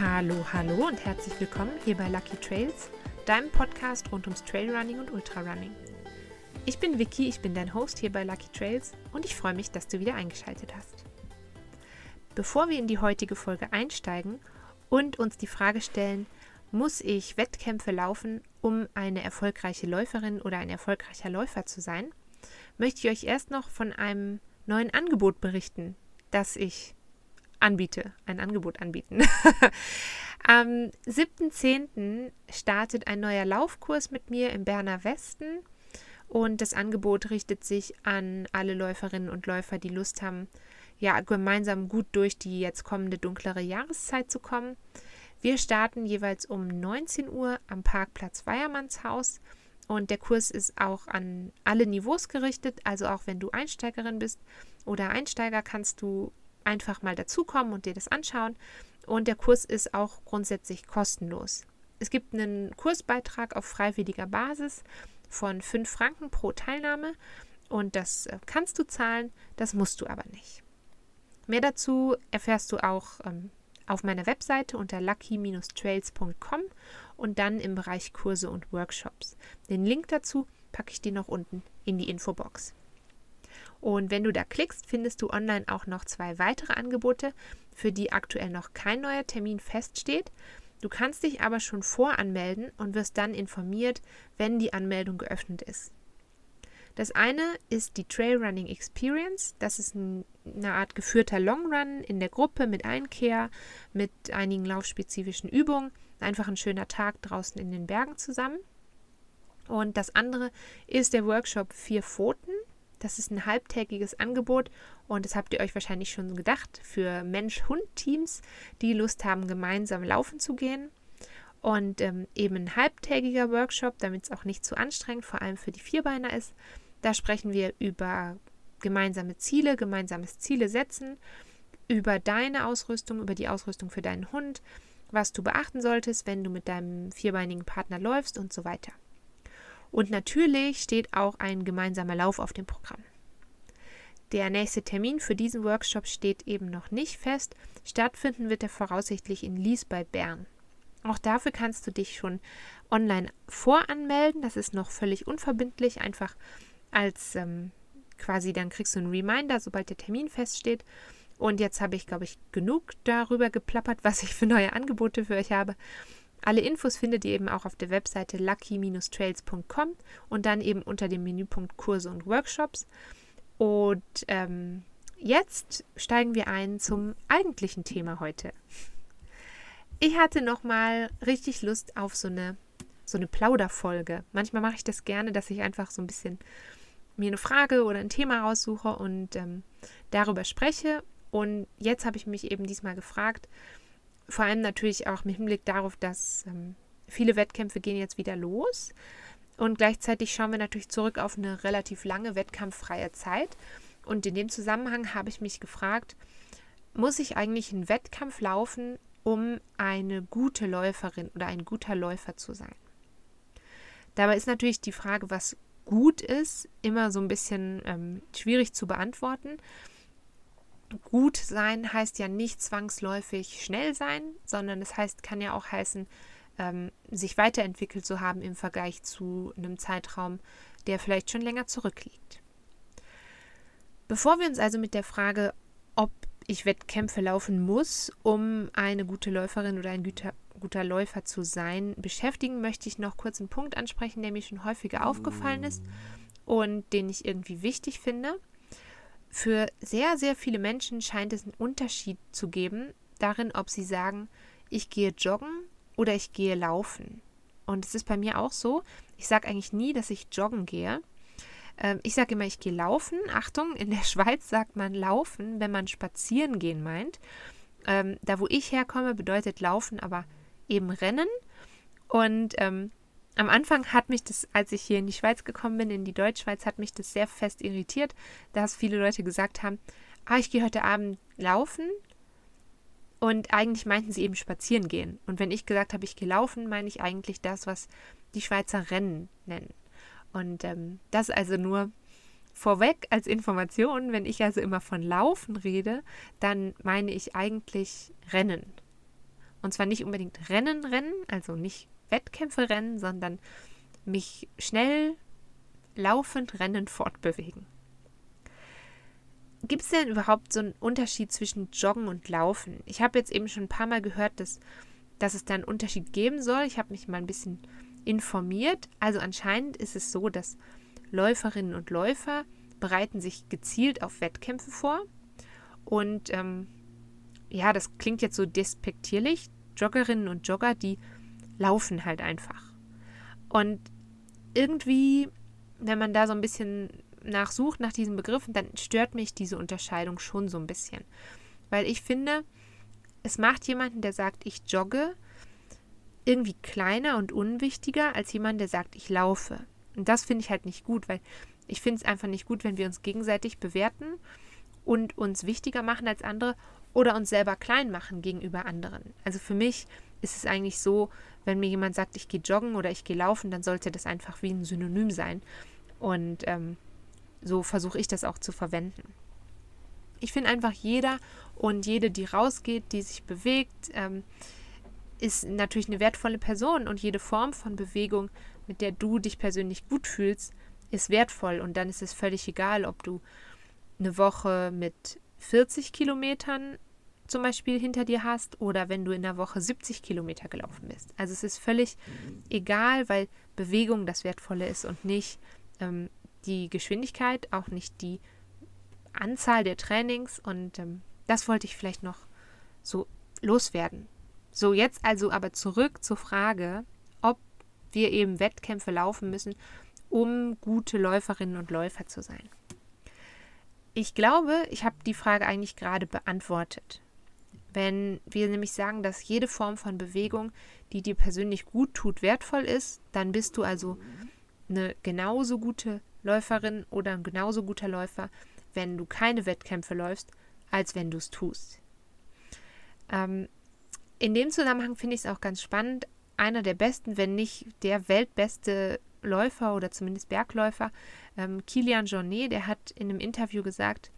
Hallo, hallo und herzlich willkommen hier bei Lucky Trails, deinem Podcast rund ums Trailrunning und Ultrarunning. Ich bin Vicky, ich bin dein Host hier bei Lucky Trails und ich freue mich, dass du wieder eingeschaltet hast. Bevor wir in die heutige Folge einsteigen und uns die Frage stellen, muss ich Wettkämpfe laufen, um eine erfolgreiche Läuferin oder ein erfolgreicher Läufer zu sein, möchte ich euch erst noch von einem neuen Angebot berichten, das ich anbiete, ein Angebot anbieten. Am 7.10. startet ein neuer Laufkurs mit mir im Berner Westen und das Angebot richtet sich an alle Läuferinnen und Läufer, die Lust haben, ja, gemeinsam gut durch die jetzt kommende dunklere Jahreszeit zu kommen. Wir starten jeweils um 19 Uhr am Parkplatz Weiermannshaus und der Kurs ist auch an alle Niveaus gerichtet, also auch wenn du Einsteigerin bist oder Einsteiger, kannst du einfach mal dazukommen und dir das anschauen. Und der Kurs ist auch grundsätzlich kostenlos. Es gibt einen Kursbeitrag auf freiwilliger Basis von 5 Franken pro Teilnahme und das äh, kannst du zahlen, das musst du aber nicht. Mehr dazu erfährst du auch ähm, auf meiner Webseite unter lucky-trails.com und dann im Bereich Kurse und Workshops. Den Link dazu packe ich dir noch unten in die Infobox. Und wenn du da klickst, findest du online auch noch zwei weitere Angebote, für die aktuell noch kein neuer Termin feststeht. Du kannst dich aber schon voranmelden und wirst dann informiert, wenn die Anmeldung geöffnet ist. Das eine ist die Trailrunning Experience. Das ist ein, eine Art geführter Longrun in der Gruppe mit Einkehr, mit einigen laufspezifischen Übungen. Einfach ein schöner Tag draußen in den Bergen zusammen. Und das andere ist der Workshop Vier Pfoten. Das ist ein halbtägiges Angebot und das habt ihr euch wahrscheinlich schon gedacht für Mensch-Hund-Teams, die Lust haben, gemeinsam laufen zu gehen. Und ähm, eben ein halbtägiger Workshop, damit es auch nicht zu anstrengend, vor allem für die Vierbeiner ist. Da sprechen wir über gemeinsame Ziele, gemeinsames Ziele setzen, über deine Ausrüstung, über die Ausrüstung für deinen Hund, was du beachten solltest, wenn du mit deinem vierbeinigen Partner läufst und so weiter. Und natürlich steht auch ein gemeinsamer Lauf auf dem Programm. Der nächste Termin für diesen Workshop steht eben noch nicht fest. Stattfinden wird er voraussichtlich in Lies bei Bern. Auch dafür kannst du dich schon online voranmelden. Das ist noch völlig unverbindlich, einfach als ähm, quasi dann kriegst du einen Reminder, sobald der Termin feststeht. Und jetzt habe ich, glaube ich, genug darüber geplappert, was ich für neue Angebote für euch habe. Alle Infos findet ihr eben auch auf der Webseite lucky-trails.com und dann eben unter dem Menüpunkt Kurse und Workshops. Und ähm, jetzt steigen wir ein zum eigentlichen Thema heute. Ich hatte nochmal richtig Lust auf so eine, so eine Plauderfolge. Manchmal mache ich das gerne, dass ich einfach so ein bisschen mir eine Frage oder ein Thema raussuche und ähm, darüber spreche. Und jetzt habe ich mich eben diesmal gefragt, vor allem natürlich auch mit Hinblick darauf, dass ähm, viele Wettkämpfe gehen jetzt wieder los. Und gleichzeitig schauen wir natürlich zurück auf eine relativ lange wettkampffreie Zeit. Und in dem Zusammenhang habe ich mich gefragt, muss ich eigentlich einen Wettkampf laufen, um eine gute Läuferin oder ein guter Läufer zu sein? Dabei ist natürlich die Frage, was gut ist, immer so ein bisschen ähm, schwierig zu beantworten gut sein heißt ja nicht zwangsläufig schnell sein, sondern es heißt, kann ja auch heißen, ähm, sich weiterentwickelt zu haben im Vergleich zu einem Zeitraum, der vielleicht schon länger zurückliegt. Bevor wir uns also mit der Frage, ob ich Wettkämpfe laufen muss, um eine gute Läuferin oder ein guter, guter Läufer zu sein, beschäftigen, möchte ich noch kurz einen Punkt ansprechen, der mir schon häufiger aufgefallen ist und den ich irgendwie wichtig finde. Für sehr, sehr viele Menschen scheint es einen Unterschied zu geben darin, ob sie sagen, ich gehe joggen oder ich gehe laufen. Und es ist bei mir auch so, ich sage eigentlich nie, dass ich joggen gehe. Ähm, ich sage immer, ich gehe laufen. Achtung, in der Schweiz sagt man laufen, wenn man spazieren gehen meint. Ähm, da, wo ich herkomme, bedeutet laufen aber eben rennen. Und ähm, am Anfang hat mich das, als ich hier in die Schweiz gekommen bin, in die Deutschschweiz, hat mich das sehr fest irritiert, dass viele Leute gesagt haben, ah, ich gehe heute Abend laufen. Und eigentlich meinten sie eben spazieren gehen. Und wenn ich gesagt habe, ich gehe laufen, meine ich eigentlich das, was die Schweizer Rennen nennen. Und ähm, das also nur vorweg als Information. Wenn ich also immer von Laufen rede, dann meine ich eigentlich Rennen. Und zwar nicht unbedingt Rennen, Rennen, also nicht Wettkämpfe rennen, sondern mich schnell laufend, rennend fortbewegen. Gibt es denn überhaupt so einen Unterschied zwischen Joggen und Laufen? Ich habe jetzt eben schon ein paar Mal gehört, dass, dass es da einen Unterschied geben soll. Ich habe mich mal ein bisschen informiert. Also anscheinend ist es so, dass Läuferinnen und Läufer bereiten sich gezielt auf Wettkämpfe vor. Und ähm, ja, das klingt jetzt so despektierlich. Joggerinnen und Jogger, die laufen halt einfach. Und irgendwie, wenn man da so ein bisschen nachsucht nach diesen Begriffen, dann stört mich diese Unterscheidung schon so ein bisschen. Weil ich finde, es macht jemanden, der sagt, ich jogge, irgendwie kleiner und unwichtiger als jemand, der sagt, ich laufe. Und das finde ich halt nicht gut, weil ich finde es einfach nicht gut, wenn wir uns gegenseitig bewerten und uns wichtiger machen als andere oder uns selber klein machen gegenüber anderen. Also für mich ist es eigentlich so, wenn mir jemand sagt, ich gehe joggen oder ich gehe laufen, dann sollte das einfach wie ein Synonym sein. Und ähm, so versuche ich das auch zu verwenden. Ich finde einfach jeder und jede, die rausgeht, die sich bewegt, ähm, ist natürlich eine wertvolle Person und jede Form von Bewegung, mit der du dich persönlich gut fühlst, ist wertvoll. Und dann ist es völlig egal, ob du eine Woche mit 40 Kilometern zum Beispiel hinter dir hast oder wenn du in der Woche 70 Kilometer gelaufen bist. Also es ist völlig egal, weil Bewegung das Wertvolle ist und nicht ähm, die Geschwindigkeit, auch nicht die Anzahl der Trainings. Und ähm, das wollte ich vielleicht noch so loswerden. So, jetzt also aber zurück zur Frage, ob wir eben Wettkämpfe laufen müssen, um gute Läuferinnen und Läufer zu sein. Ich glaube, ich habe die Frage eigentlich gerade beantwortet. Wenn wir nämlich sagen, dass jede Form von Bewegung, die dir persönlich gut tut, wertvoll ist, dann bist du also eine genauso gute Läuferin oder ein genauso guter Läufer, wenn du keine Wettkämpfe läufst, als wenn du es tust. Ähm, in dem Zusammenhang finde ich es auch ganz spannend. Einer der besten, wenn nicht der weltbeste Läufer oder zumindest Bergläufer, ähm, Kilian Jornet, der hat in einem Interview gesagt,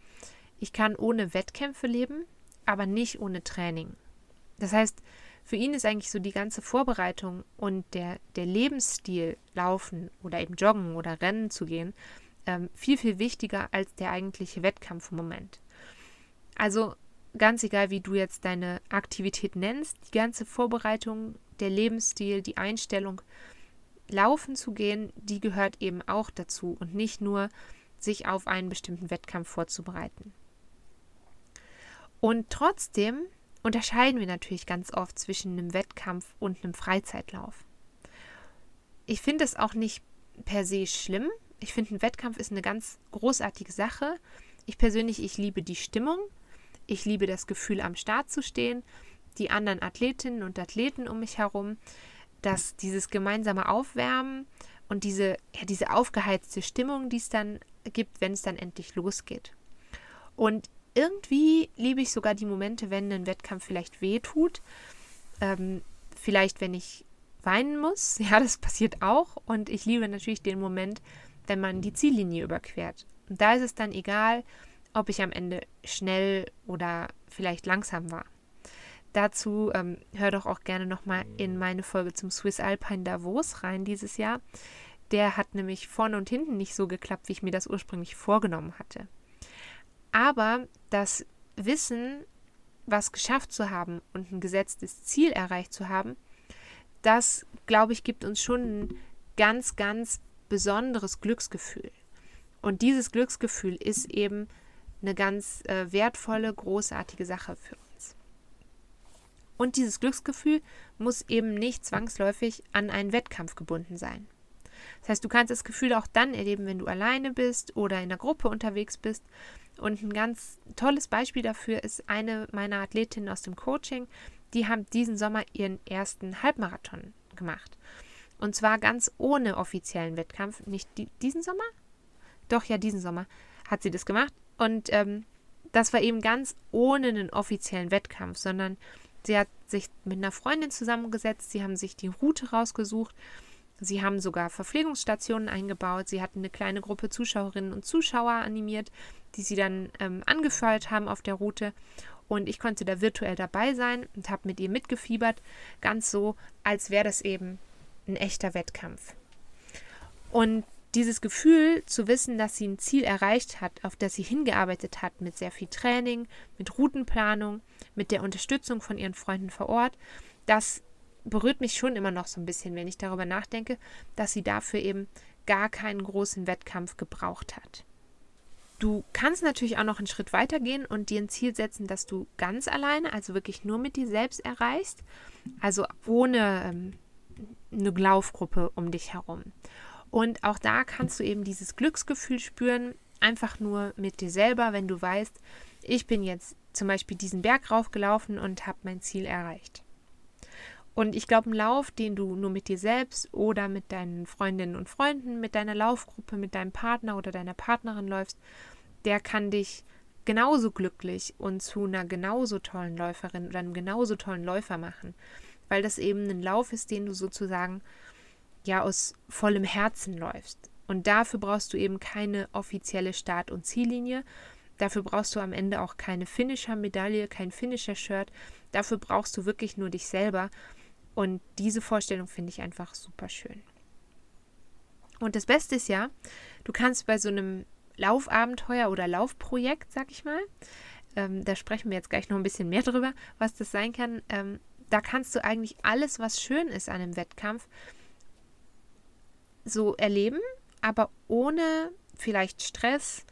ich kann ohne Wettkämpfe leben, aber nicht ohne Training. Das heißt, für ihn ist eigentlich so die ganze Vorbereitung und der, der Lebensstil, laufen oder eben joggen oder rennen zu gehen, ähm, viel, viel wichtiger als der eigentliche Wettkampfmoment. Also ganz egal, wie du jetzt deine Aktivität nennst, die ganze Vorbereitung, der Lebensstil, die Einstellung, laufen zu gehen, die gehört eben auch dazu und nicht nur sich auf einen bestimmten Wettkampf vorzubereiten. Und trotzdem unterscheiden wir natürlich ganz oft zwischen einem Wettkampf und einem Freizeitlauf. Ich finde es auch nicht per se schlimm. Ich finde, ein Wettkampf ist eine ganz großartige Sache. Ich persönlich, ich liebe die Stimmung. Ich liebe das Gefühl, am Start zu stehen, die anderen Athletinnen und Athleten um mich herum, dass dieses gemeinsame Aufwärmen und diese, ja, diese aufgeheizte Stimmung, die es dann gibt, wenn es dann endlich losgeht. Und irgendwie liebe ich sogar die Momente, wenn ein Wettkampf vielleicht weh tut. Ähm, vielleicht, wenn ich weinen muss. Ja, das passiert auch. Und ich liebe natürlich den Moment, wenn man die Ziellinie überquert. Und da ist es dann egal, ob ich am Ende schnell oder vielleicht langsam war. Dazu ähm, hör doch auch gerne nochmal in meine Folge zum Swiss Alpine Davos rein dieses Jahr. Der hat nämlich vorne und hinten nicht so geklappt, wie ich mir das ursprünglich vorgenommen hatte. Aber das Wissen, was geschafft zu haben und ein gesetztes Ziel erreicht zu haben, das, glaube ich, gibt uns schon ein ganz, ganz besonderes Glücksgefühl. Und dieses Glücksgefühl ist eben eine ganz äh, wertvolle, großartige Sache für uns. Und dieses Glücksgefühl muss eben nicht zwangsläufig an einen Wettkampf gebunden sein. Das heißt, du kannst das Gefühl auch dann erleben, wenn du alleine bist oder in der Gruppe unterwegs bist und ein ganz tolles Beispiel dafür ist eine meiner Athletinnen aus dem Coaching. Die haben diesen Sommer ihren ersten Halbmarathon gemacht. Und zwar ganz ohne offiziellen Wettkampf. Nicht die, diesen Sommer? Doch, ja, diesen Sommer hat sie das gemacht. Und ähm, das war eben ganz ohne einen offiziellen Wettkampf, sondern sie hat sich mit einer Freundin zusammengesetzt, sie haben sich die Route rausgesucht Sie haben sogar Verpflegungsstationen eingebaut. Sie hatten eine kleine Gruppe Zuschauerinnen und Zuschauer animiert, die sie dann ähm, angefeuert haben auf der Route. und ich konnte da virtuell dabei sein und habe mit ihr mitgefiebert, ganz so, als wäre das eben ein echter Wettkampf. Und dieses Gefühl zu wissen, dass sie ein Ziel erreicht hat, auf das sie hingearbeitet hat, mit sehr viel Training, mit Routenplanung, mit der Unterstützung von ihren Freunden vor Ort, das berührt mich schon immer noch so ein bisschen, wenn ich darüber nachdenke, dass sie dafür eben gar keinen großen Wettkampf gebraucht hat. Du kannst natürlich auch noch einen Schritt weiter gehen und dir ein Ziel setzen, dass du ganz alleine, also wirklich nur mit dir selbst erreichst, also ohne ähm, eine Laufgruppe um dich herum. Und auch da kannst du eben dieses Glücksgefühl spüren, einfach nur mit dir selber, wenn du weißt, ich bin jetzt zum Beispiel diesen Berg raufgelaufen und habe mein Ziel erreicht. Und ich glaube, ein Lauf, den du nur mit dir selbst oder mit deinen Freundinnen und Freunden, mit deiner Laufgruppe, mit deinem Partner oder deiner Partnerin läufst, der kann dich genauso glücklich und zu einer genauso tollen Läuferin oder einem genauso tollen Läufer machen, weil das eben ein Lauf ist, den du sozusagen ja aus vollem Herzen läufst. Und dafür brauchst du eben keine offizielle Start- und Ziellinie. Dafür brauchst du am Ende auch keine Finisher-Medaille, kein Finisher-Shirt. Dafür brauchst du wirklich nur dich selber und diese Vorstellung finde ich einfach super schön. Und das Beste ist ja, du kannst bei so einem Laufabenteuer oder Laufprojekt, sag ich mal, ähm, da sprechen wir jetzt gleich noch ein bisschen mehr drüber, was das sein kann. Ähm, da kannst du eigentlich alles, was schön ist an einem Wettkampf, so erleben, aber ohne vielleicht Stress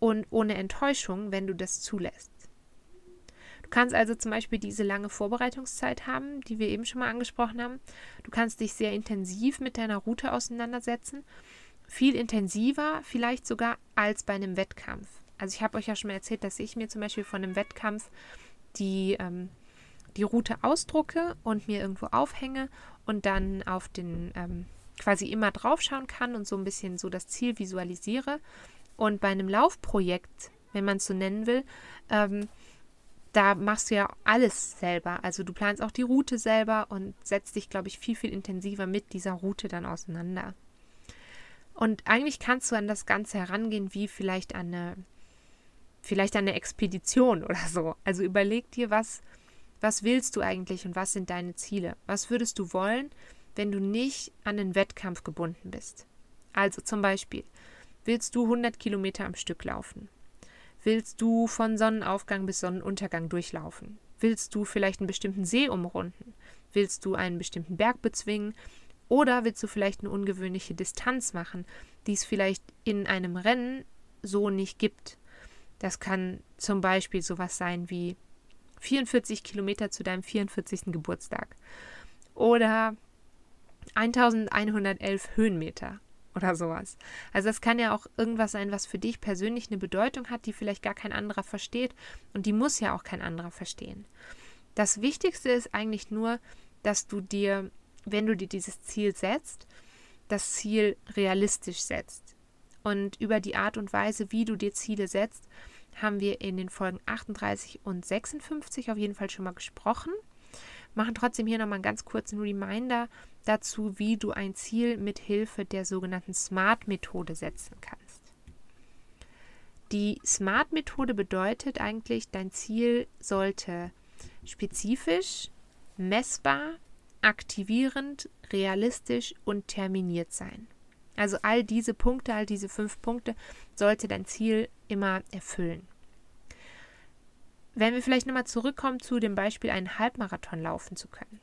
und ohne Enttäuschung, wenn du das zulässt kannst also zum Beispiel diese lange Vorbereitungszeit haben, die wir eben schon mal angesprochen haben. Du kannst dich sehr intensiv mit deiner Route auseinandersetzen. Viel intensiver vielleicht sogar als bei einem Wettkampf. Also ich habe euch ja schon mal erzählt, dass ich mir zum Beispiel von einem Wettkampf die, ähm, die Route ausdrucke und mir irgendwo aufhänge und dann auf den ähm, quasi immer draufschauen kann und so ein bisschen so das Ziel visualisiere. Und bei einem Laufprojekt, wenn man es so nennen will, ähm, da machst du ja alles selber. Also du planst auch die Route selber und setzt dich, glaube ich, viel, viel intensiver mit dieser Route dann auseinander. Und eigentlich kannst du an das Ganze herangehen wie vielleicht an eine, vielleicht an eine Expedition oder so. Also überleg dir, was, was willst du eigentlich und was sind deine Ziele? Was würdest du wollen, wenn du nicht an den Wettkampf gebunden bist? Also zum Beispiel, willst du 100 Kilometer am Stück laufen? Willst du von Sonnenaufgang bis Sonnenuntergang durchlaufen? Willst du vielleicht einen bestimmten See umrunden? Willst du einen bestimmten Berg bezwingen? Oder willst du vielleicht eine ungewöhnliche Distanz machen, die es vielleicht in einem Rennen so nicht gibt? Das kann zum Beispiel sowas sein wie 44 Kilometer zu deinem 44. Geburtstag oder 1111 Höhenmeter oder sowas. Also es kann ja auch irgendwas sein, was für dich persönlich eine Bedeutung hat, die vielleicht gar kein anderer versteht und die muss ja auch kein anderer verstehen. Das Wichtigste ist eigentlich nur, dass du dir, wenn du dir dieses Ziel setzt, das Ziel realistisch setzt. Und über die Art und Weise, wie du dir Ziele setzt, haben wir in den Folgen 38 und 56 auf jeden Fall schon mal gesprochen machen trotzdem hier nochmal einen ganz kurzen Reminder dazu, wie du ein Ziel mit Hilfe der sogenannten SMART-Methode setzen kannst. Die SMART-Methode bedeutet eigentlich, dein Ziel sollte spezifisch, messbar, aktivierend, realistisch und terminiert sein. Also all diese Punkte, all diese fünf Punkte sollte dein Ziel immer erfüllen. Wenn wir vielleicht nochmal zurückkommen zu dem Beispiel, einen Halbmarathon laufen zu können.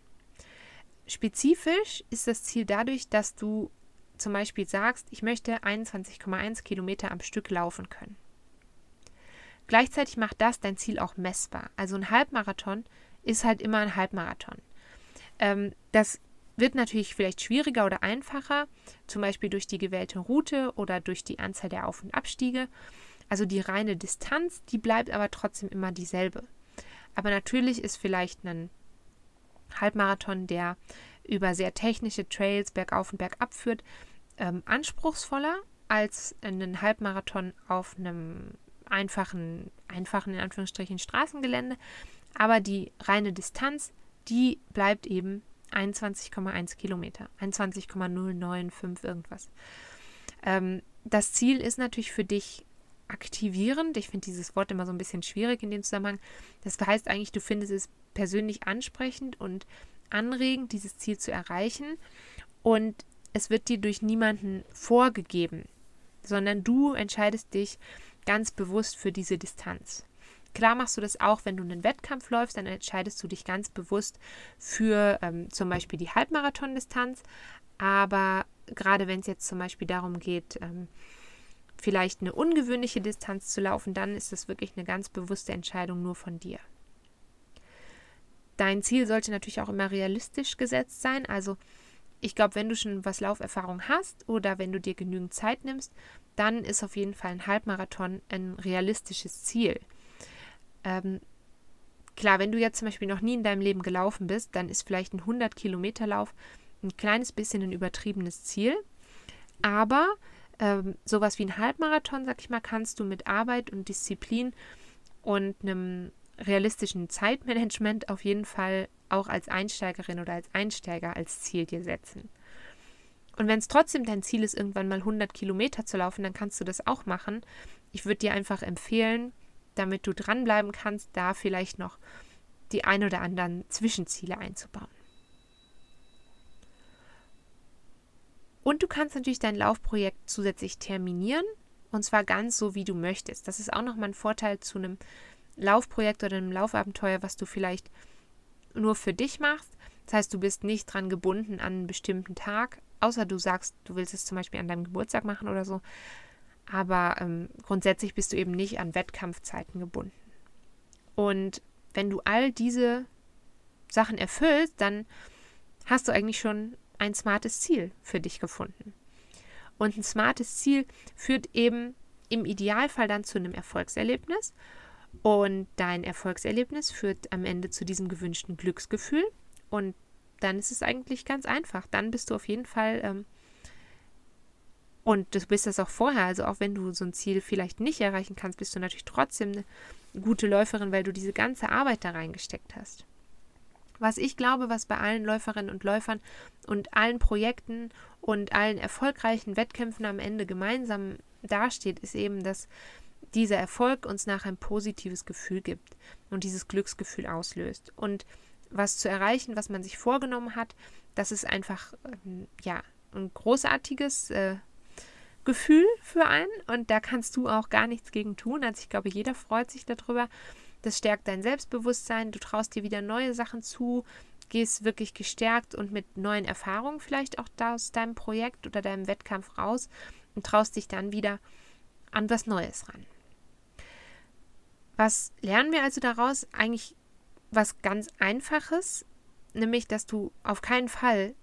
Spezifisch ist das Ziel dadurch, dass du zum Beispiel sagst, ich möchte 21,1 Kilometer am Stück laufen können. Gleichzeitig macht das dein Ziel auch messbar. Also ein Halbmarathon ist halt immer ein Halbmarathon. Ähm, das wird natürlich vielleicht schwieriger oder einfacher, zum Beispiel durch die gewählte Route oder durch die Anzahl der Auf- und Abstiege. Also die reine Distanz, die bleibt aber trotzdem immer dieselbe. Aber natürlich ist vielleicht ein Halbmarathon, der über sehr technische Trails bergauf und bergab führt, ähm, anspruchsvoller als ein Halbmarathon auf einem einfachen, einfachen in Anführungsstrichen Straßengelände. Aber die reine Distanz, die bleibt eben 21,1 Kilometer, 21,095 irgendwas. Ähm, das Ziel ist natürlich für dich aktivierend. Ich finde dieses Wort immer so ein bisschen schwierig in dem Zusammenhang. Das heißt eigentlich, du findest es persönlich ansprechend und anregend, dieses Ziel zu erreichen. Und es wird dir durch niemanden vorgegeben, sondern du entscheidest dich ganz bewusst für diese Distanz. Klar machst du das auch, wenn du einen Wettkampf läufst, dann entscheidest du dich ganz bewusst für ähm, zum Beispiel die Halbmarathon-Distanz. Aber gerade wenn es jetzt zum Beispiel darum geht, ähm, vielleicht eine ungewöhnliche Distanz zu laufen, dann ist das wirklich eine ganz bewusste Entscheidung nur von dir. Dein Ziel sollte natürlich auch immer realistisch gesetzt sein. Also ich glaube, wenn du schon was Lauferfahrung hast oder wenn du dir genügend Zeit nimmst, dann ist auf jeden Fall ein Halbmarathon ein realistisches Ziel. Ähm, klar, wenn du jetzt zum Beispiel noch nie in deinem Leben gelaufen bist, dann ist vielleicht ein 100 Kilometer Lauf ein kleines bisschen ein übertriebenes Ziel. Aber ähm, sowas wie ein Halbmarathon, sag ich mal, kannst du mit Arbeit und Disziplin und einem realistischen Zeitmanagement auf jeden Fall auch als Einsteigerin oder als Einsteiger als Ziel dir setzen. Und wenn es trotzdem dein Ziel ist, irgendwann mal 100 Kilometer zu laufen, dann kannst du das auch machen. Ich würde dir einfach empfehlen, damit du dranbleiben kannst, da vielleicht noch die ein oder anderen Zwischenziele einzubauen. Und du kannst natürlich dein Laufprojekt zusätzlich terminieren und zwar ganz so, wie du möchtest. Das ist auch nochmal ein Vorteil zu einem Laufprojekt oder einem Laufabenteuer, was du vielleicht nur für dich machst. Das heißt, du bist nicht dran gebunden an einen bestimmten Tag, außer du sagst, du willst es zum Beispiel an deinem Geburtstag machen oder so. Aber ähm, grundsätzlich bist du eben nicht an Wettkampfzeiten gebunden. Und wenn du all diese Sachen erfüllst, dann hast du eigentlich schon ein smartes Ziel für dich gefunden. Und ein smartes Ziel führt eben im Idealfall dann zu einem Erfolgserlebnis. Und dein Erfolgserlebnis führt am Ende zu diesem gewünschten Glücksgefühl. Und dann ist es eigentlich ganz einfach. Dann bist du auf jeden Fall ähm, und du bist das auch vorher, also auch wenn du so ein Ziel vielleicht nicht erreichen kannst, bist du natürlich trotzdem eine gute Läuferin, weil du diese ganze Arbeit da reingesteckt hast. Was ich glaube, was bei allen Läuferinnen und Läufern und allen Projekten und allen erfolgreichen Wettkämpfen am Ende gemeinsam dasteht, ist eben, dass dieser Erfolg uns nach ein positives Gefühl gibt und dieses Glücksgefühl auslöst. Und was zu erreichen, was man sich vorgenommen hat, das ist einfach ähm, ja ein großartiges äh, Gefühl für einen und da kannst du auch gar nichts gegen tun. Also ich glaube, jeder freut sich darüber. Das stärkt dein Selbstbewusstsein, du traust dir wieder neue Sachen zu, gehst wirklich gestärkt und mit neuen Erfahrungen vielleicht auch aus deinem Projekt oder deinem Wettkampf raus und traust dich dann wieder an was Neues ran. Was lernen wir also daraus? Eigentlich was ganz Einfaches, nämlich dass du auf keinen Fall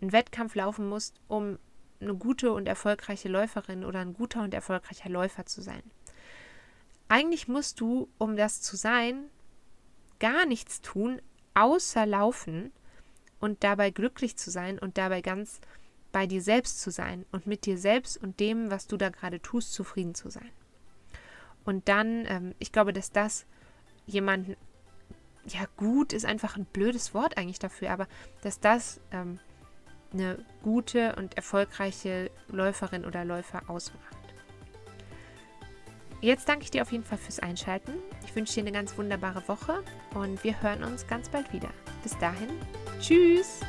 einen Wettkampf laufen musst, um eine gute und erfolgreiche Läuferin oder ein guter und erfolgreicher Läufer zu sein. Eigentlich musst du, um das zu sein, gar nichts tun, außer laufen und dabei glücklich zu sein und dabei ganz bei dir selbst zu sein und mit dir selbst und dem, was du da gerade tust, zufrieden zu sein. Und dann, ähm, ich glaube, dass das jemanden, ja gut ist einfach ein blödes Wort eigentlich dafür, aber dass das ähm, eine gute und erfolgreiche Läuferin oder Läufer ausmacht. Jetzt danke ich dir auf jeden Fall fürs Einschalten. Ich wünsche dir eine ganz wunderbare Woche und wir hören uns ganz bald wieder. Bis dahin, tschüss!